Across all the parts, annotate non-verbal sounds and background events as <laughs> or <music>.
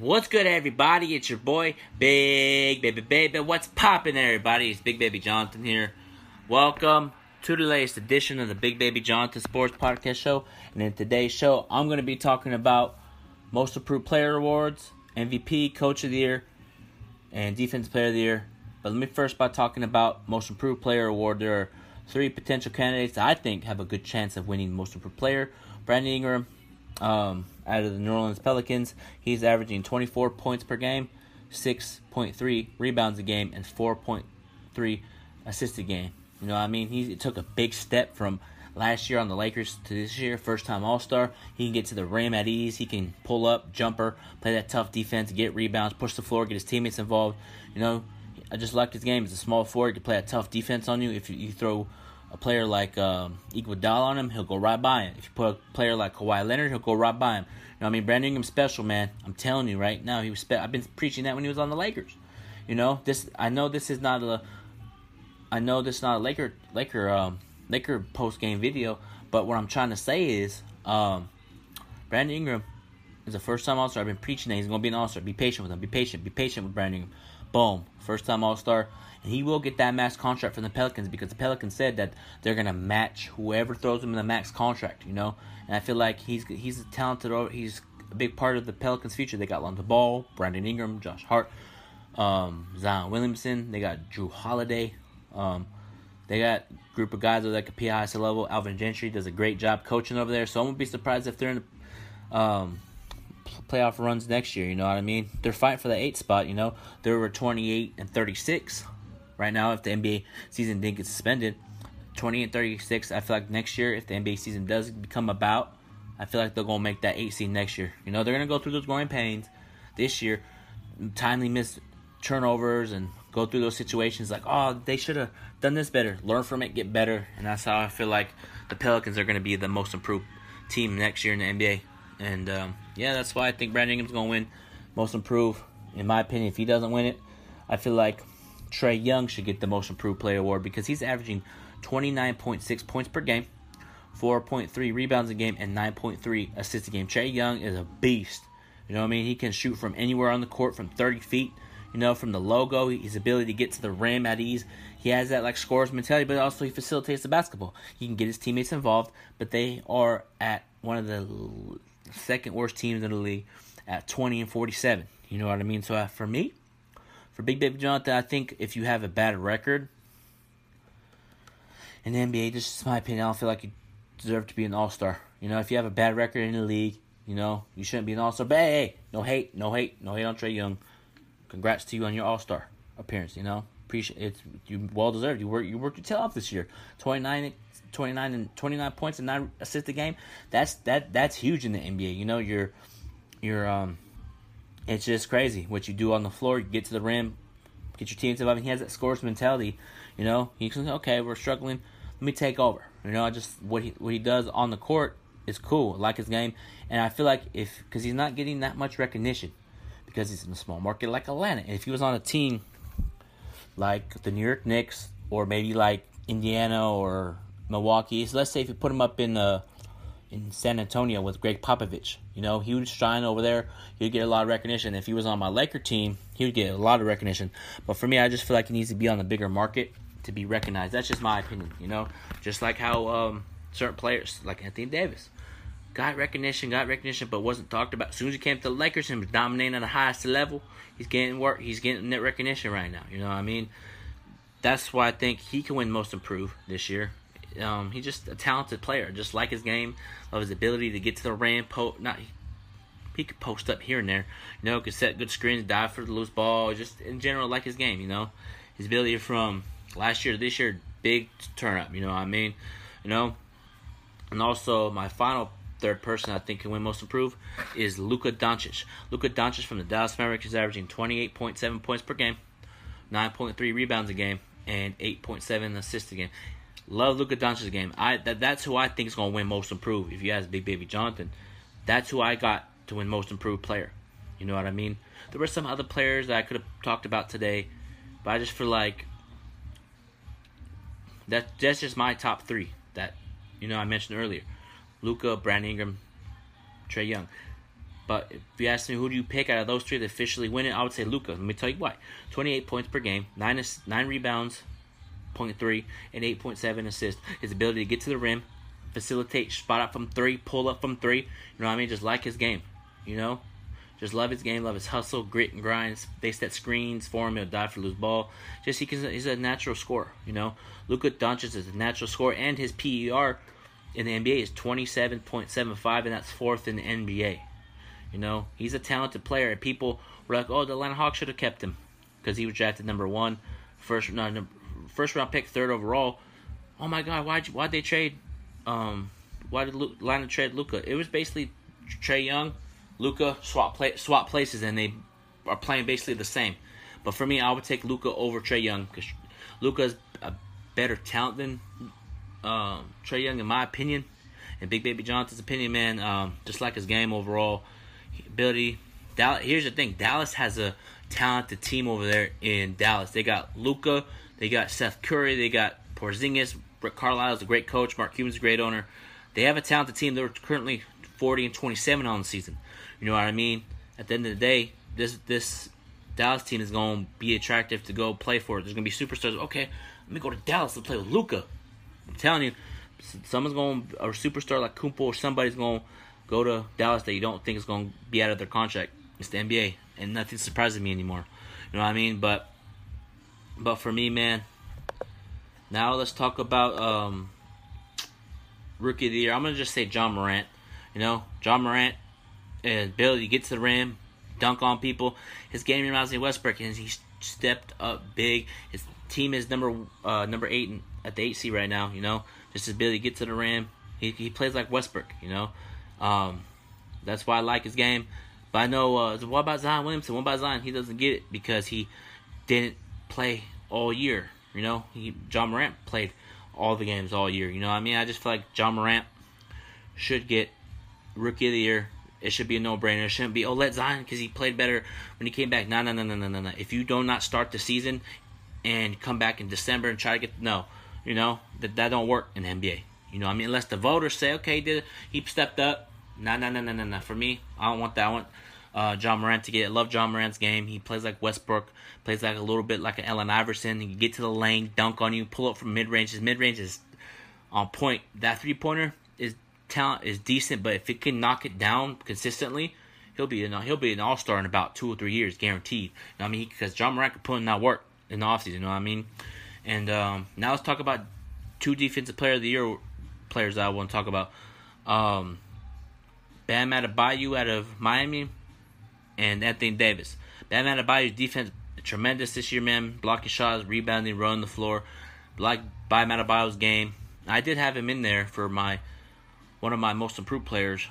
What's good, everybody? It's your boy, Big Baby Baby. What's poppin', everybody? It's Big Baby Jonathan here. Welcome to the latest edition of the Big Baby Jonathan Sports Podcast Show. And in today's show, I'm going to be talking about Most Improved Player Awards, MVP, Coach of the Year, and Defense Player of the Year. But let me first by talking about Most Improved Player Award. There are three potential candidates I think have a good chance of winning Most Improved Player. Brandon Ingram, um, out of the New Orleans Pelicans. He's averaging 24 points per game, 6.3 rebounds a game, and 4.3 assists a game. You know what I mean? He took a big step from last year on the Lakers to this year. First time All Star. He can get to the rim at ease. He can pull up, jumper, play that tough defense, get rebounds, push the floor, get his teammates involved. You know, I just like his game. He's a small forward. He can play a tough defense on you. If you, you throw a player like um, Iguodala on him, he'll go right by him. If you put a player like Kawhi Leonard, he'll go right by him. You know, I mean, Brandon Ingram's special, man. I'm telling you right now, he was. Spe- I've been preaching that when he was on the Lakers. You know, this. I know this is not a. I know this is not a Laker Laker um, Laker post game video, but what I'm trying to say is, um, Brandon Ingram is a first time All Star. I've been preaching that he's going to be an All Star. Be patient with him. Be patient. Be patient with Brandon Ingram. Boom, first time All Star and he will get that max contract from the Pelicans because the Pelicans said that they're gonna match whoever throws him in the max contract. You know, and I feel like he's he's a talented. He's a big part of the Pelicans' future. They got Lonzo Ball, Brandon Ingram, Josh Hart, um, Zion Williamson. They got Jrue Holiday. Um, they got a group of guys that could play highest level. Alvin Gentry does a great job coaching over there. So I won't be surprised if they're in um, playoff runs next year. You know what I mean? They're fighting for the eight spot. You know, they were 28 and 36 right now if the NBA season didn't get suspended. 20 and 36. I feel like next year, if the NBA season does become about, I feel like they're gonna make that eight seed next year. You know, they're gonna go through those growing pains this year, timely miss turnovers and go through those situations like, oh, they should have done this better. Learn from it, get better, and that's how I feel like the Pelicans are gonna be the most improved team next year in the NBA. And um, yeah, that's why I think Brandon Ingram's gonna win most improved. In my opinion, if he doesn't win it, I feel like Trae Young should get the Most Improved Player award because he's averaging 29.6 points per game, 4.3 rebounds a game, and 9.3 assists a game. Trae Young is a beast. You know what I mean? He can shoot from anywhere on the court from 30 feet. You know, from the logo, his ability to get to the rim at ease. He has that like scorer's mentality, but also he facilitates the basketball. He can get his teammates involved, but they are at one of the second worst teams in the league at 20 and 47. You know what I mean? So uh, for me, for Big Baby Jonathan, I think if you have a bad record in the NBA, just my opinion, I don't feel like you deserve to be an All Star. You know, if you have a bad record in the league, you know, you shouldn't be an All Star. But hey, hey, no hate, no hate, no hate on Trae Young. Congrats to you on your All Star appearance. You know, appreciate it. You well deserved. You worked you worked your tail off this year. 29, 29 and twenty nine points and nine assists a game. That's that that's huge in the NBA. You know, you're you're um it's just crazy what you do on the floor. You get to the rim, get your team involved. He has that scores mentality. You know, he can okay, we're struggling. Let me take over. You know, I just what he what he does on the court is cool. I like his game, and I feel like if because he's not getting that much recognition because he's in a small market like Atlanta. And if he was on a team like the New York Knicks or maybe like Indiana or Milwaukee, so let's say if you put him up in the in San Antonio with Gregg Popovich. You know, he would shine over there. He'd get a lot of recognition. If he was on my Laker team, he would get a lot of recognition. But for me, I just feel like he needs to be on the bigger market to be recognized. That's just my opinion, you know? Just like how um, certain players, like Anthony Davis, got recognition, got recognition, but wasn't talked about. As soon as he came to the Lakers and was dominating at the highest level, he's getting work. He's getting net recognition right now. You know what I mean? That's why I think he can win Most Improved this year. Um, he's just a talented player. Just like his game, of his ability to get to the rim. Po- not he could post up here and there. You know, could set good screens, dive for the loose ball. Just in general, like his game. You know, his ability from last year to this year, big turn up. You know what I mean? You know, and also my final third person I think can win most improved is Luka Doncic. Luka Doncic from the Dallas Mavericks is averaging 28.7 points per game, 9.3 rebounds a game, and 8.7 assists a game. Love Luka Doncic's game. I that, that's who I think is gonna win most improved. If you ask Big Baby Jonathan, that's who I got to win most improved player. You know what I mean? There were some other players that I could have talked about today, but I just feel like that that's just my top three. That you know I mentioned earlier: Luka, Brandon Ingram, Trae Young. But if you ask me who do you pick out of those three to officially win it, I would say Luka. Let me tell you why. 28 points per game, nine nine rebounds, 0.3, and 8.7 assists. His ability to get to the rim, facilitate, spot up from three, pull up from three. You know what I mean? Just like his game. You know, just love his game, love his hustle, grit and grind. They set screens for him. He'll die for loose ball. Just he can, he's a natural scorer. You know, Luka Doncic is a natural scorer, and his PER in the NBA is 27.75, and that's fourth in the NBA. You know, he's a talented player, and people were like, "Oh, the Atlanta Hawks should have kept him because he was drafted number one, first no, first round pick, third overall." Oh my God, why'd why'd they trade? Um, why did Atlanta trade Luka? It was basically Trae Young Luka swap play, swap places, and they are playing basically the same. But for me, I would take Luka over Trae Young because Luka's a better talent than um, Trae Young, in my opinion. And Big Baby Johnson's opinion, man, um, just like his game overall, ability. Dallas, here's the thing: Dallas has a talented team over there in Dallas. They got Luka, they got Seth Curry, they got Porzingis. Rick Carlisle's a great coach. Mark Cuban's a great owner. They have a talented team. They're currently 40 and 27 on the season. You know what I mean? At the end of the day, this this Dallas team is going to be attractive to go play for. There's going to be superstars. Okay, let me go to Dallas to play with Luka. I'm telling you, someone's going a superstar like Kumpo or somebody's going to go to Dallas that you don't think is going to be out of their contract. It's the NBA, and nothing surprises me anymore. You know what I mean? But but for me, man. Now let's talk about um, rookie of the year. I'm gonna just say Ja Morant. You know, Ja Morant and ability to get to the rim, dunk on people. His game reminds me of Westbrook, and he stepped up big. His team is number uh, number eight at the seed right now. You know, just his ability to get to the rim. He, he plays like Westbrook. You know, um, that's why I like his game. But I know uh, what about Zion Williamson? What about Zion? He doesn't get it because he didn't play all year. You know, he Ja Morant played all the games all year. You know, I mean, I just feel like Ja Morant should get Rookie of the Year it should be a no-brainer. It shouldn't be oh let Zion because he played better when he came back. No, no, no, no, no, no, no. If you do not start the season and come back in December and try to get no, you know that that don't work in the NBA. You know, I mean, unless the voters say okay, he did he stepped up. No, no, no, no, no, no. For me, I don't want that. I want uh, Ja Morant to get. I love Ja Morant's game. He plays like Westbrook. Plays like a little bit like an Allen Iverson. He can get to the lane, dunk on you, pull up from mid range. His mid range is on point. That three pointer is talent is decent, but if he can knock it down consistently, he'll be an, he'll be an all star in about two or three years, guaranteed. You know what I mean, because Ja Morant can put in that work in the offseason. You know what I mean? And um, now let's talk about two defensive player of the year players that I want to talk about. Um, Bam Adebayo out of Miami and Anthony Davis. Bam Adebayo's defense tremendous this year, man. Blocking shots, rebounding, running the floor. Like Bam Adebayo's game. I did have him in there for my one of my most improved players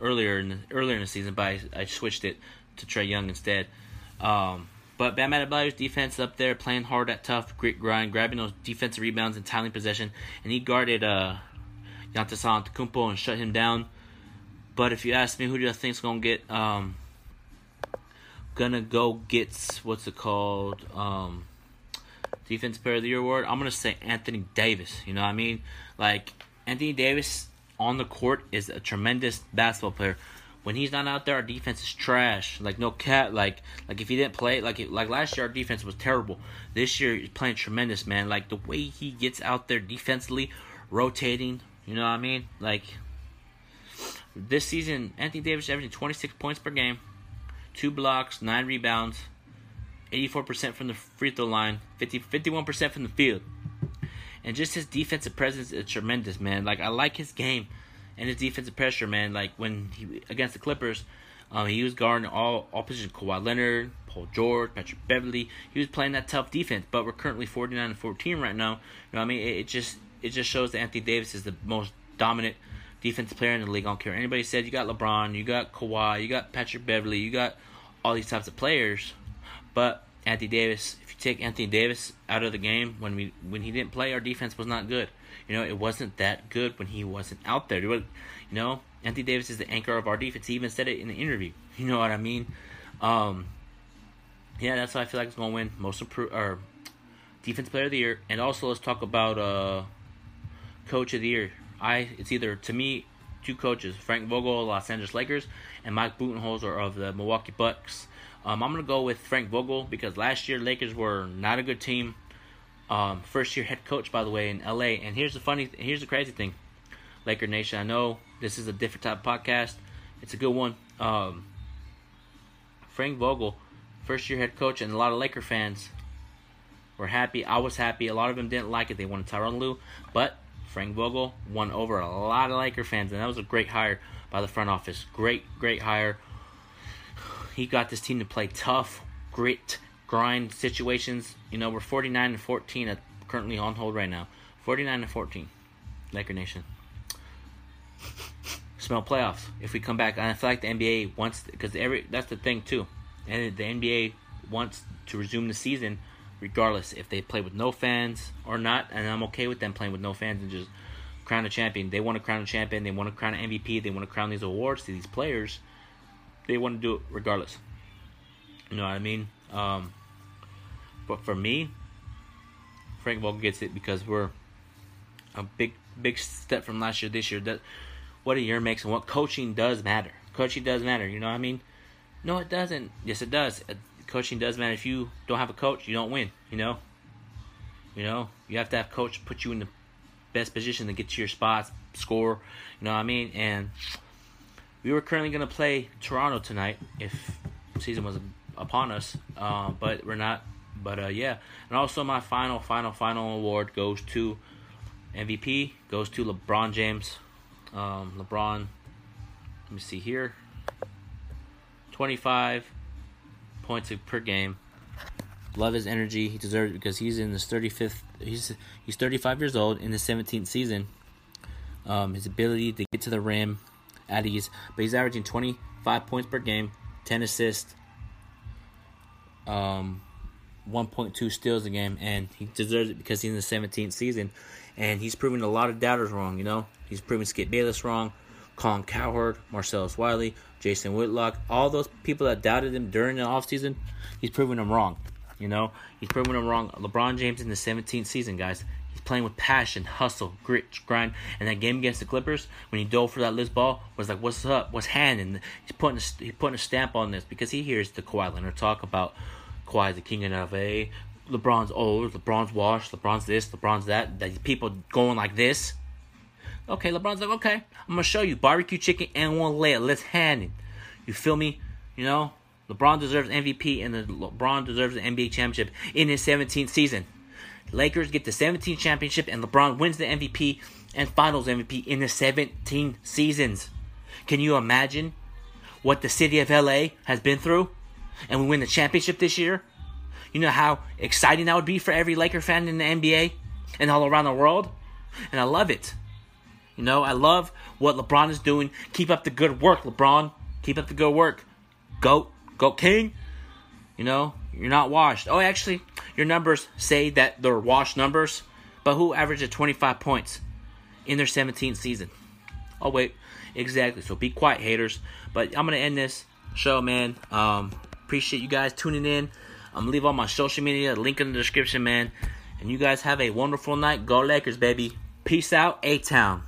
earlier in the, earlier in the season, but I, I switched it to Trae Young instead. Um, but Bam Adebayo's defense up there, playing hard at tough, grit grind, grabbing those defensive rebounds and timely possession, and he guarded uh, Giannis Antetokounmpo and shut him down. But if you ask me, who do I think's gonna get um, gonna go get what's it called um, defense player of the year award? I'm gonna say Anthony Davis. You know what I mean? Like Anthony Davis on the court is a tremendous basketball player. When he's not out there, our defense is trash. Like no cat. Like like if he didn't play, like like last year, our defense was terrible. This year, he's playing tremendous, man. Like the way he gets out there defensively, rotating. You know what I mean? Like this season, Anthony Davis averaging 26 points per game, two blocks, nine rebounds, 84% from the free throw line, 50, 51% from the field and just his defensive presence is tremendous, man. Like I like his game and his defensive pressure, man. Like when he against the Clippers, um, he was guarding all positions: Kawhi Leonard, Paul George, Patrick Beverley. He was playing that tough defense. But we're currently 49 and 14 right now. You know, what I mean, it, it just it just shows that Anthony Davis is the most dominant defensive player in the league. I don't care anybody said. You got LeBron, you got Kawhi, you got Patrick Beverley, you got all these types of players, but Anthony Davis If you take Anthony Davis out of the game when we when he didn't play, our defense was not good. You know, it wasn't that good when he wasn't out there. you know, Anthony Davis is the anchor of our defense. He even said it in the interview. <laughs> You know what I mean? Um, yeah, that's why I feel like it's gonna win most improved or defense player of the year. And also, let's talk about uh, coach of the year. I it's either to me two coaches, Frank Vogel, Los Angeles Lakers, and Mike Budenholzer of the Milwaukee Bucks. Um, I'm gonna go with Frank Vogel because last year Lakers were not a good team. Um, first year head coach, by the way, in LA. And here's the funny, here's the crazy thing, Laker Nation. I know this is a different type of podcast. It's a good one. Um, Frank Vogel, first year head coach, and a lot of Laker fans were happy. I was happy. A lot of them didn't like it. They wanted Tyronn Lue, but Frank Vogel won over a lot of Laker fans, and that was a great hire by the front office. Great, great hire. He got this team to play tough, grit, grind situations. You know, we're 49 and 14 at, currently on hold right now. 49 and 14, Laker Nation. Smell playoffs if we come back. And I feel like the NBA wants because every that's the thing too, and the NBA wants to resume the season regardless if they play with no fans or not. And I'm okay with them playing with no fans and just crown a champion. They want to crown a champion. They want to crown an MVP. They want to crown these awards to these players. They want to do it regardless. You know what I mean? Um, but for me, Frank Vogel gets it because we're a big, big step from last year. This year, that what a year makes and what coaching does matter. Coaching does matter. You know what I mean? No, it doesn't. Yes, it does coaching does matter. If you don't have a coach, you don't win. You know. You know, you have to have coach put you in the best position to get to your spots, score. You know what I mean? And we were currently going to play Toronto tonight if season was upon us, uh, but we're not. But uh, yeah, and also my final, final, final award goes to MVP goes to LeBron James. Um, LeBron, let me see here. 25 points per game. Love his energy. He deserves it because he's in his 35th. He's he's 35 years old in his 17th season. Um, his ability to get to the rim at ease, but he's averaging 25 points per game, 10 assists, um, 1.2 steals a game, and he deserves it because he's in the 17th season, and he's proven a lot of doubters wrong. You know, he's proven Skip Bayless wrong, Colin Cowherd, Marcellus Wiley, Jason Whitlock, all those people that doubted him during the offseason, he's proving them wrong. You know, he's proving them wrong. LeBron James in the 17th season, guys, he's playing with passion, hustle, grit, grind. And that game against the Clippers, when he dove for that list ball, was like, "What's up? What's happening?" He's putting a, he's putting a stamp on this because he hears the Kawhi Leonard talk about Kawhi the king in LA. LeBron's old, LeBron's washed, LeBron's this, LeBron's that. That people going like this. Okay, LeBron's like, okay, I'm gonna show you barbecue chicken and one layup. Let's hand it. You feel me? You know, LeBron deserves MVP and the LeBron deserves the NBA championship in his 17th season. Lakers get the 17th championship and LeBron wins the MVP and Finals MVP in the 17 seasons. Can you imagine what the city of LA has been through? And we win the championship this year? You know how exciting that would be for every Laker fan in the NBA and all around the world? And I love it. You know, I love what LeBron is doing. Keep up the good work, LeBron. Keep up the good work. Goat, Goat King. You know, you're not washed. Oh, actually, your numbers say that they're washed numbers, but who averaged 25 points in their 17th season? Oh, wait, exactly. So be quiet, haters. But I'm going to end this show, man. Um, appreciate you guys tuning in. I'm to leave all my social media, link in the description, man. And you guys have a wonderful night. Go Lakers, baby. Peace out, A Town.